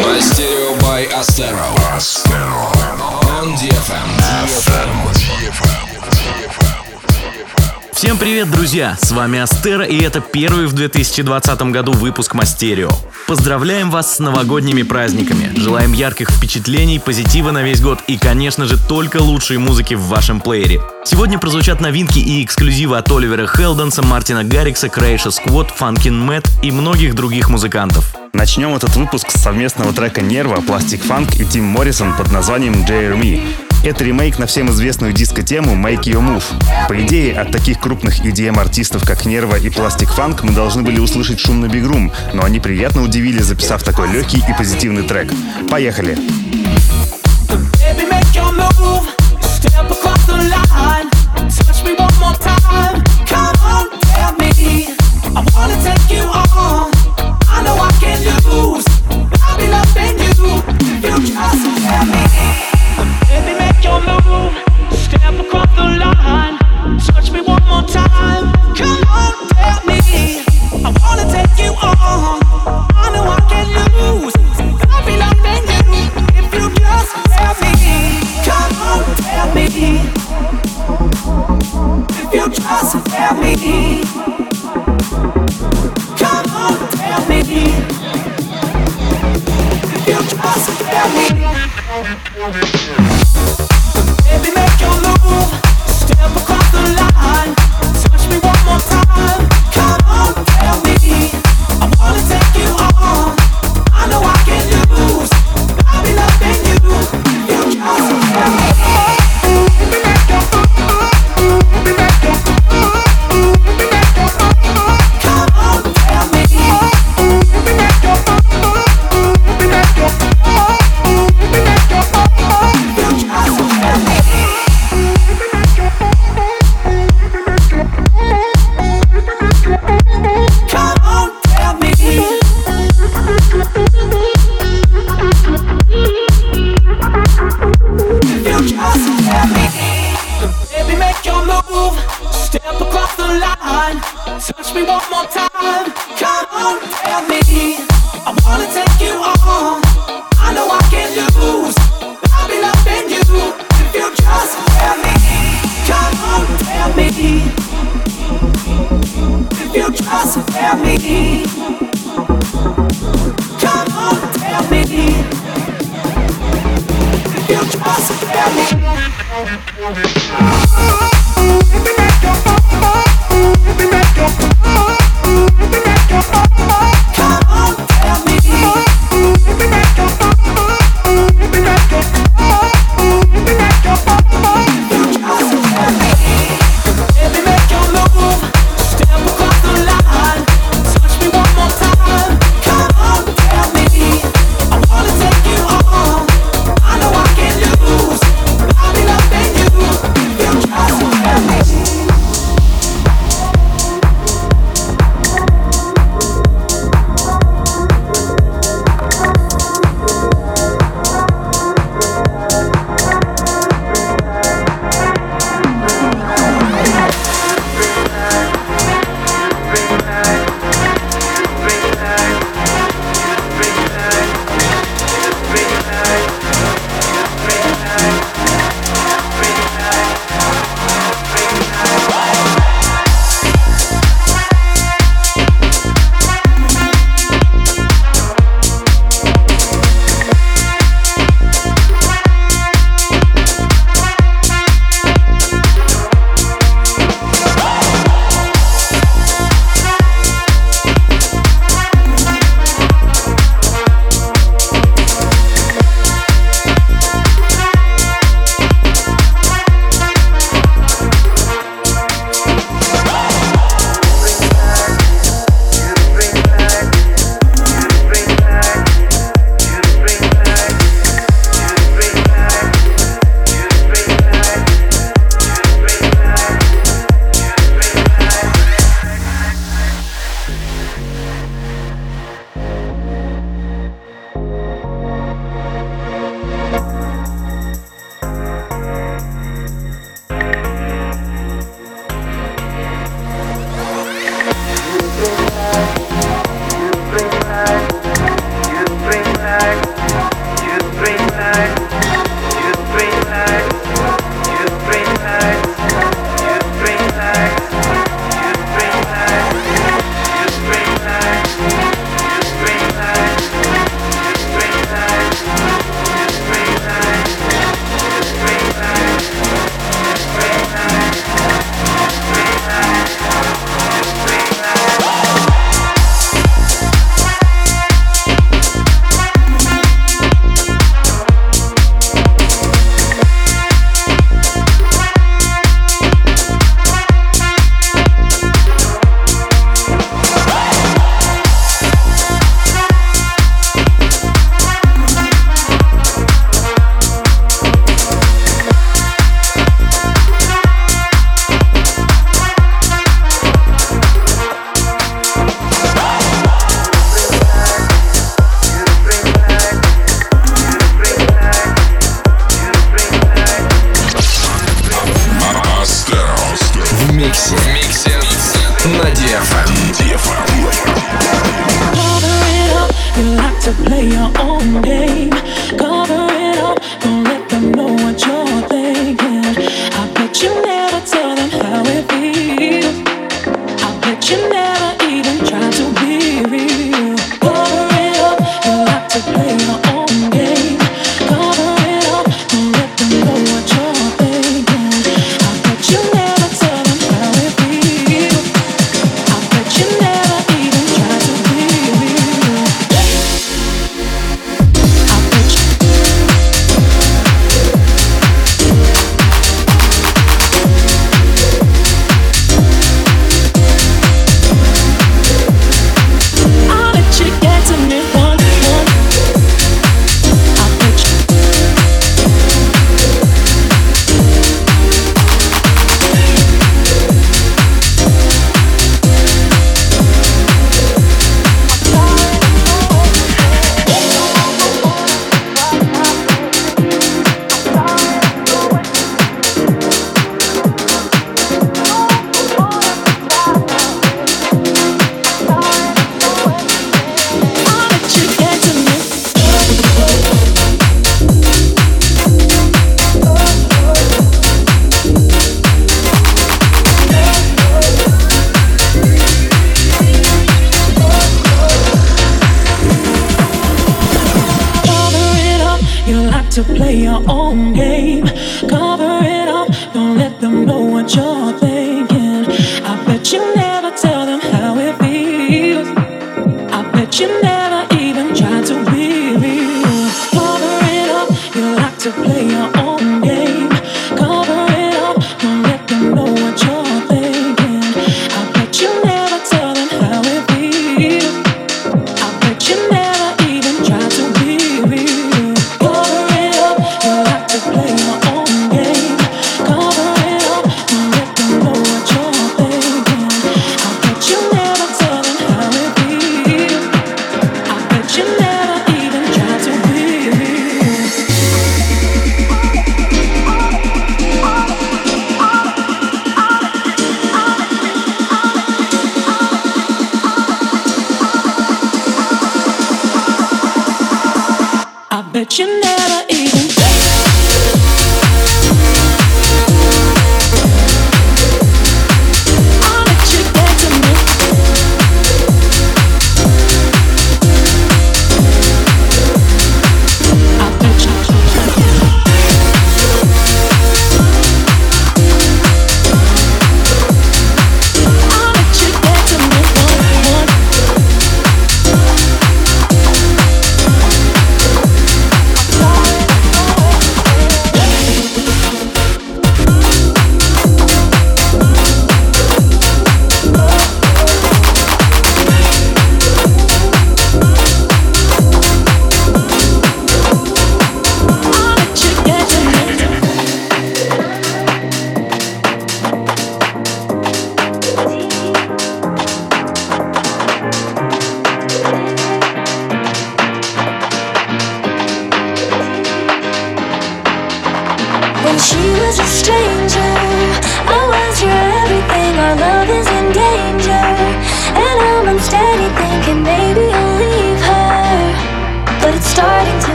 Мастерио by Astero. On DFM. Всем привет, друзья! С вами Астера, и это первый в 2020 году выпуск Мастерио. Поздравляем вас с новогодними праздниками. Желаем ярких впечатлений, позитива на весь год и, конечно же, только лучшей музыки в вашем плеере. Сегодня прозвучат новинки и эксклюзивы от Оливера Хелденса, Мартина Гаррикса, Крейша Сквот, Фанкин Мэтт и многих других музыкантов. Начнем этот выпуск с совместного трека Нерва, Пластик Фанк и Тим Моррисон под названием Jeremy. Это ремейк на всем известную диско-тему Make Your Move. По идее, от таких крупных EDM-артистов, как Нерва и Пластик Фанк, мы должны были услышать шумный бигрум, но они приятно удивили, записав такой легкий и позитивный трек. Поехали! I Thank you.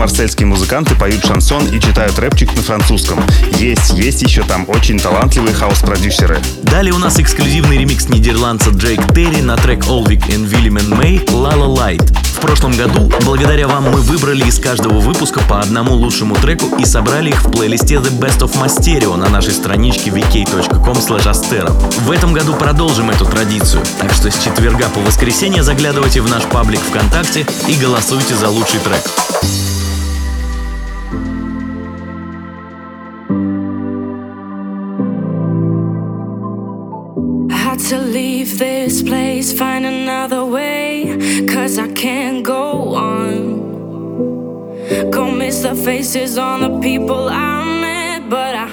Марсельские музыканты поют шансон и читают рэпчик на французском. Есть, есть еще там очень талантливые хаос-продюсеры. Далее у нас эксклюзивный ремикс нидерландца Джейк Терри на трек Олвик и Вильям Мэй «La La Light». В прошлом году, благодаря вам, мы выбрали из каждого выпуска по одному лучшему треку и собрали их в плейлисте The Best of Masterio на нашей страничке vk.com В этом году продолжим эту традицию, так что с четверга по воскресенье заглядывайте в наш паблик ВКонтакте и голосуйте за лучший трек. To leave this place, find another way. Cause I can't go on. Go miss the faces on the people I met, but I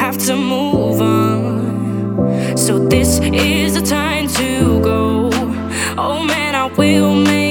have to move on. So this is the time to go. Oh man, I will make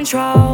control.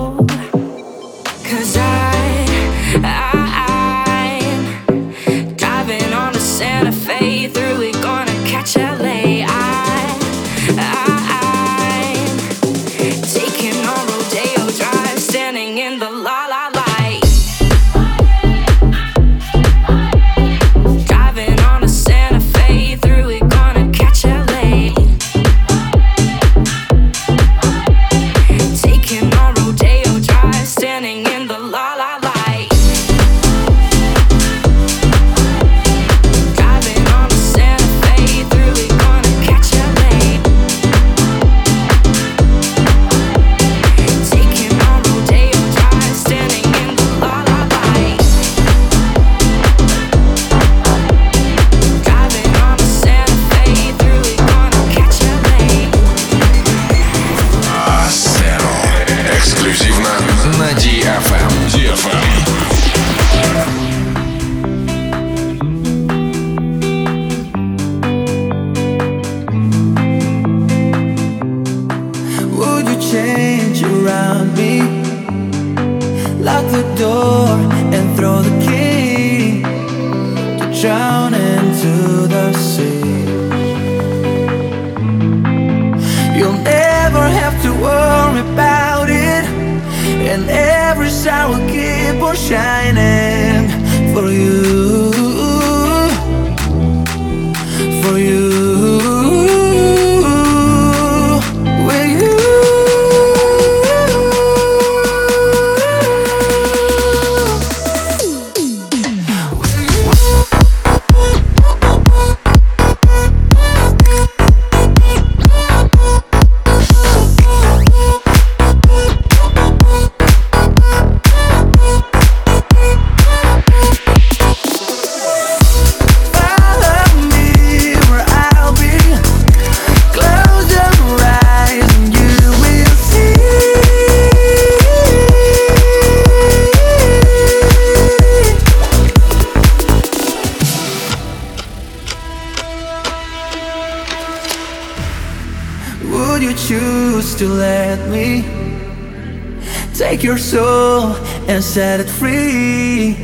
and set it free.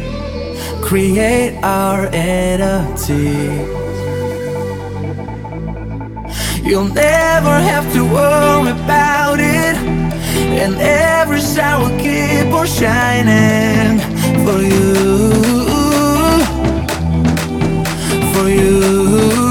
Create our entity. You'll never have to worry about it, and every star will keep on shining for you. For you.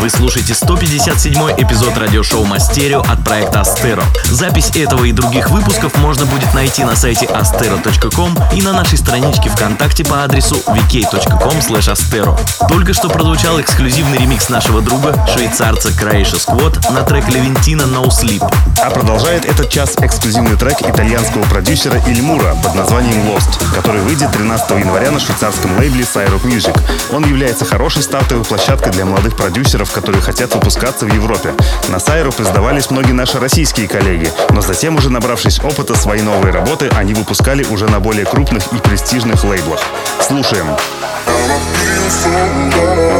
Вы слушаете 157-й эпизод радиошоу Мастерио от проекта Астеро. Запись этого и других выпусков можно будет найти на сайте astero.com и на нашей страничке ВКонтакте по адресу vk.com. Только что прозвучал эксклюзивный ремикс нашего друга, швейцарца Краиша Сквот на трек Левентина No Sleep. А продолжает этот час эксклюзивный трек итальянского продюсера Ильмура под названием Lost, который выйдет 13 января на швейцарском лейбле Syrup Music. Он является хорошей стартовой площадкой для молодых продюсеров, которые хотят выпускаться в Европе. На Syrup издавались многие наши российские коллеги, но затем уже набравшись опыта своей новой работы, они выпускали уже на более крупных и престижных лейблах. Слушаем.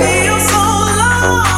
Feel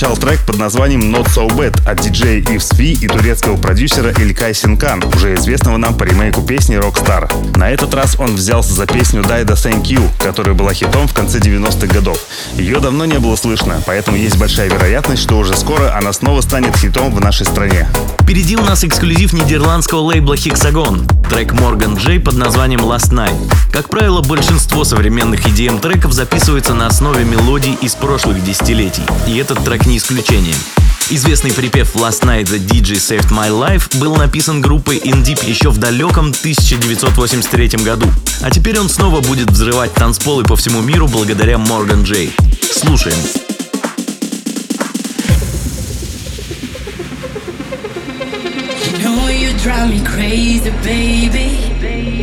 прозвучал трек под названием Not So Bad от диджея Ивс Ви и турецкого продюсера Илькай Синкан, уже известного нам по ремейку песни Rockstar. На этот раз он взялся за песню The Thank You, которая была хитом в конце 90-х годов. Ее давно не было слышно, поэтому есть большая вероятность, что уже скоро она снова станет хитом в нашей стране. Впереди у нас эксклюзив нидерландского лейбла Hexagon. Трек Morgan J под названием Last Night. Как правило, большинство современных EDM треков записываются на основе мелодий из прошлых десятилетий, и этот трек не исключением. Известный припев Last Night The DJ Saved My Life был написан группой In еще в далеком 1983 году. А теперь он снова будет взрывать танцполы по всему миру благодаря Morgan J. Слушаем.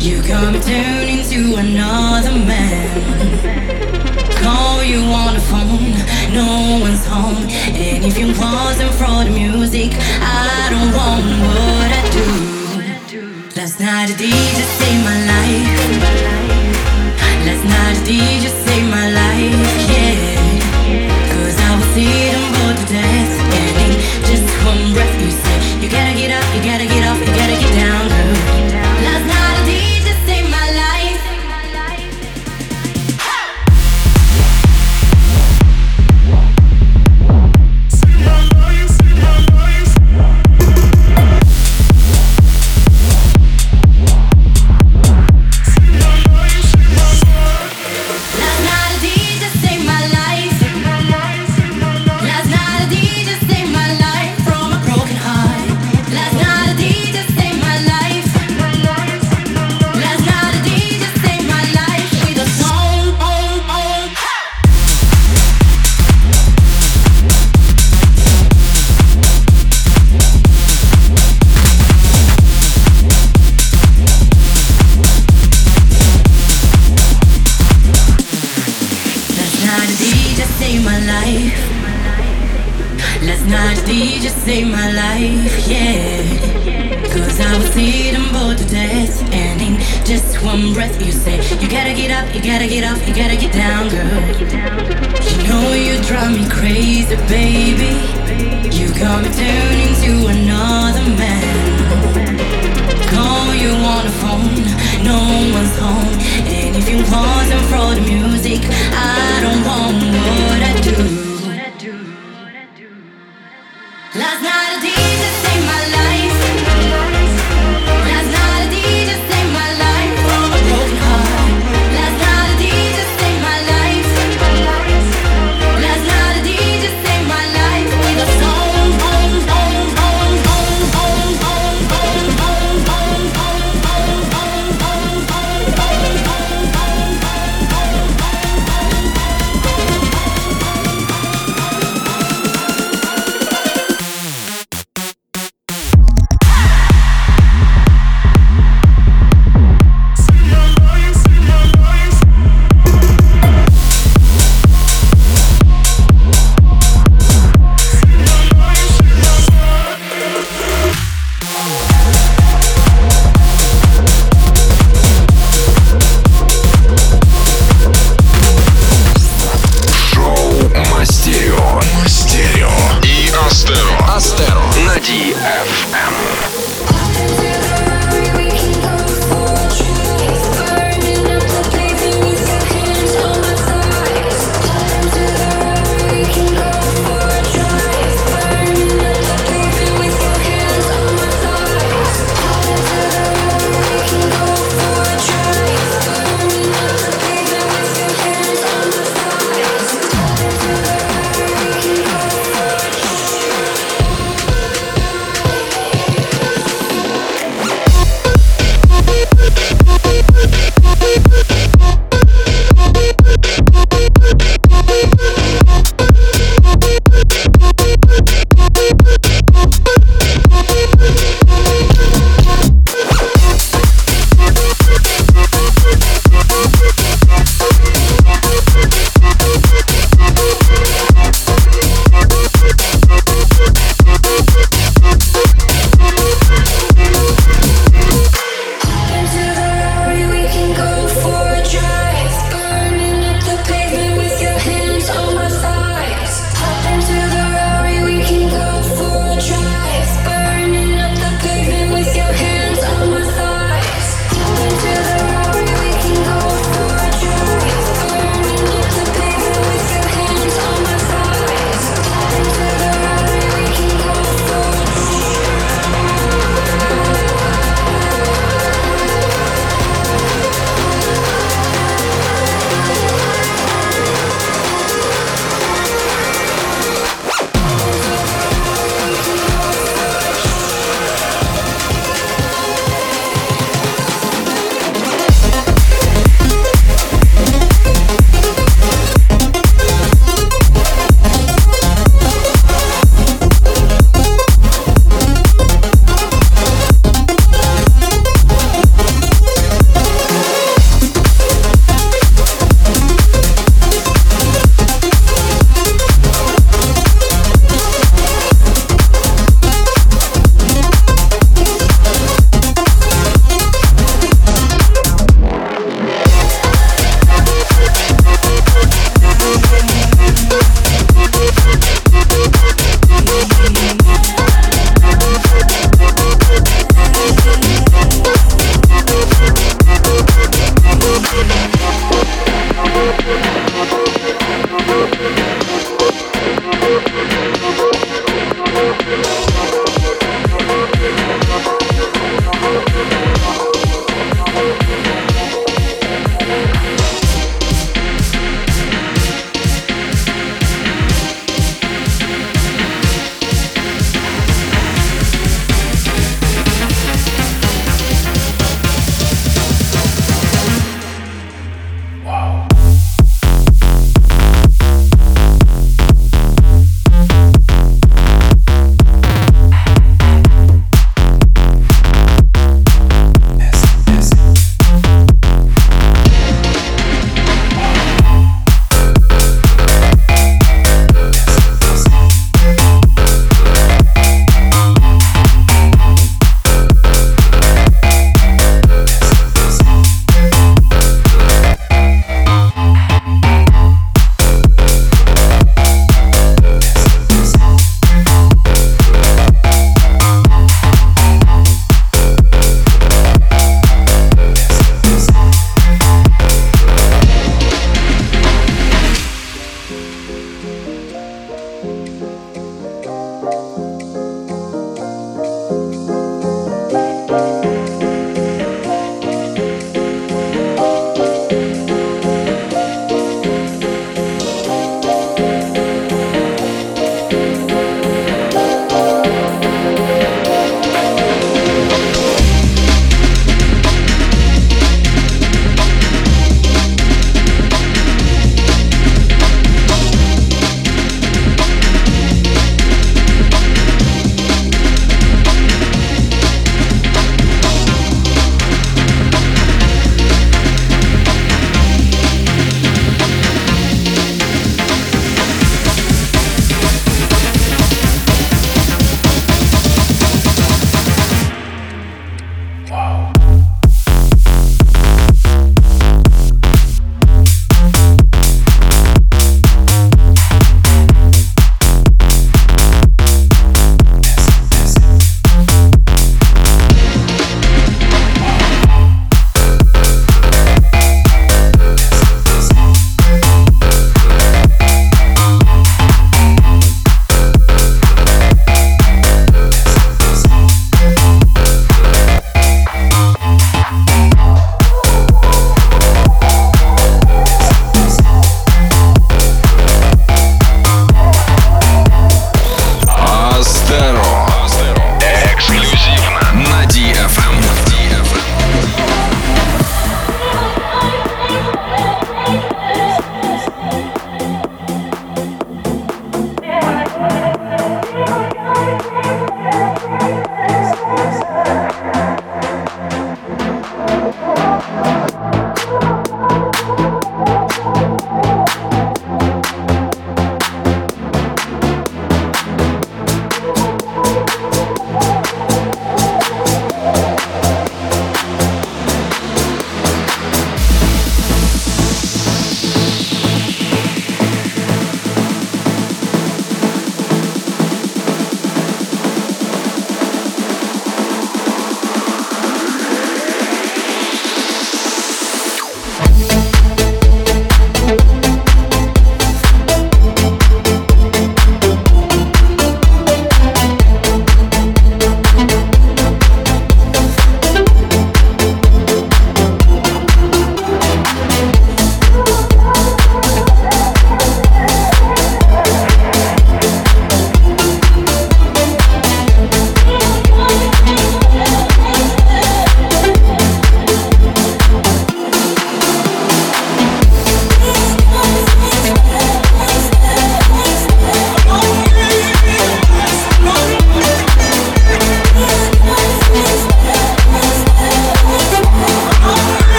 You. Call you on the phone, no one's home. And if you wasn't for the music, I don't want what I do. Last night the DJ saved my life. Last night the DJ saved my life, yeah. Cause I was sitting bored to death.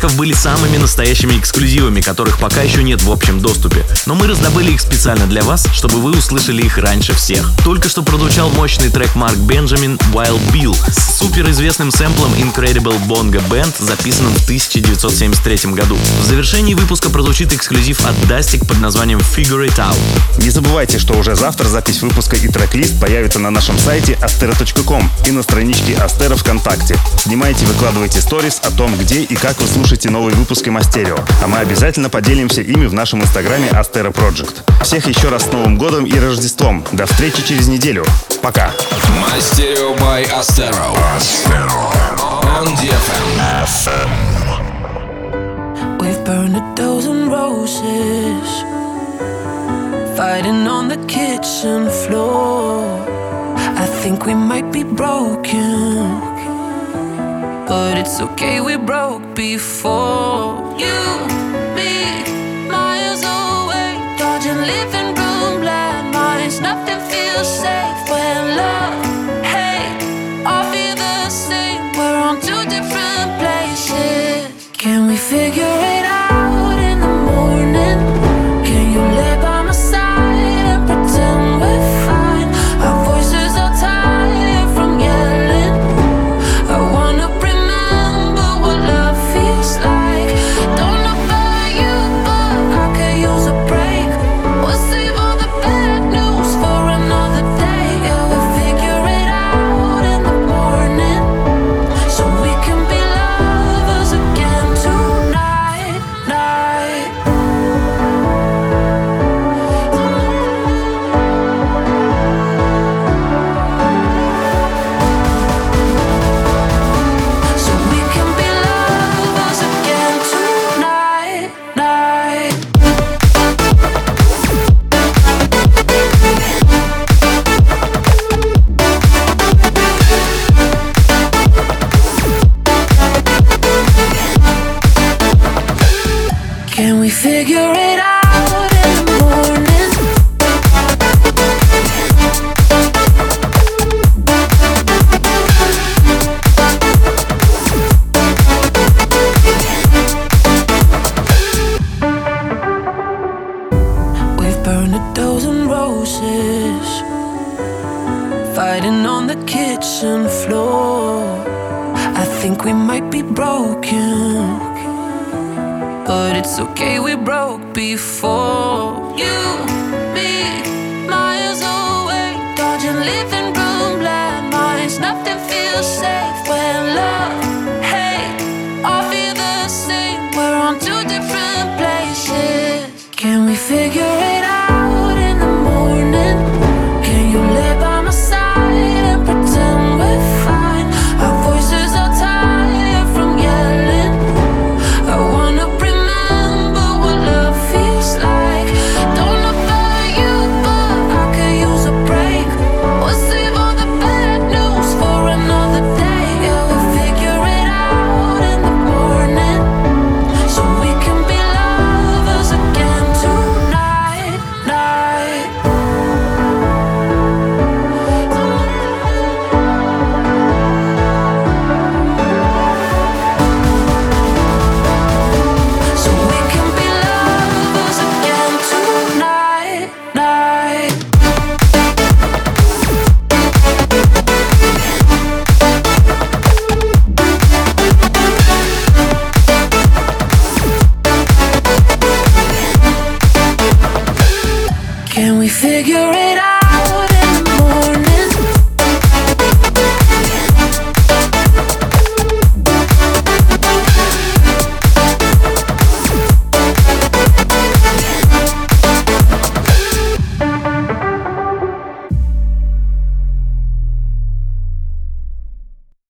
take были самыми настоящими эксклюзивами, которых пока еще нет в общем доступе. Но мы раздобыли их специально для вас, чтобы вы услышали их раньше всех. Только что прозвучал мощный трек Марк Бенджамин «Wild Bill» с суперизвестным сэмплом Incredible Bongo Band, записанным в 1973 году. В завершении выпуска прозвучит эксклюзив от Dustic под названием Figure It Out. Не забывайте, что уже завтра запись выпуска и трек-лист появится на нашем сайте astero.com и на страничке Астера ВКонтакте. Снимайте выкладывайте сторис о том, где и как вы слушаете новые выпуски Мастерио. А мы обязательно поделимся ими в нашем инстаграме Astero Project. Всех еще раз с Новым годом и Рождеством. До встречи через неделю. Пока. Мастерио by Astero. On DFM. We've burned a dozen roses, fighting on the kitchen floor. I think we might be broken, but it's okay, we broke before. You, burn a dozen roses. Fighting on the kitchen floor. I think we might be broken but it's okay we broke before. You me miles away dodging living room landmines. Nothing feels safe when love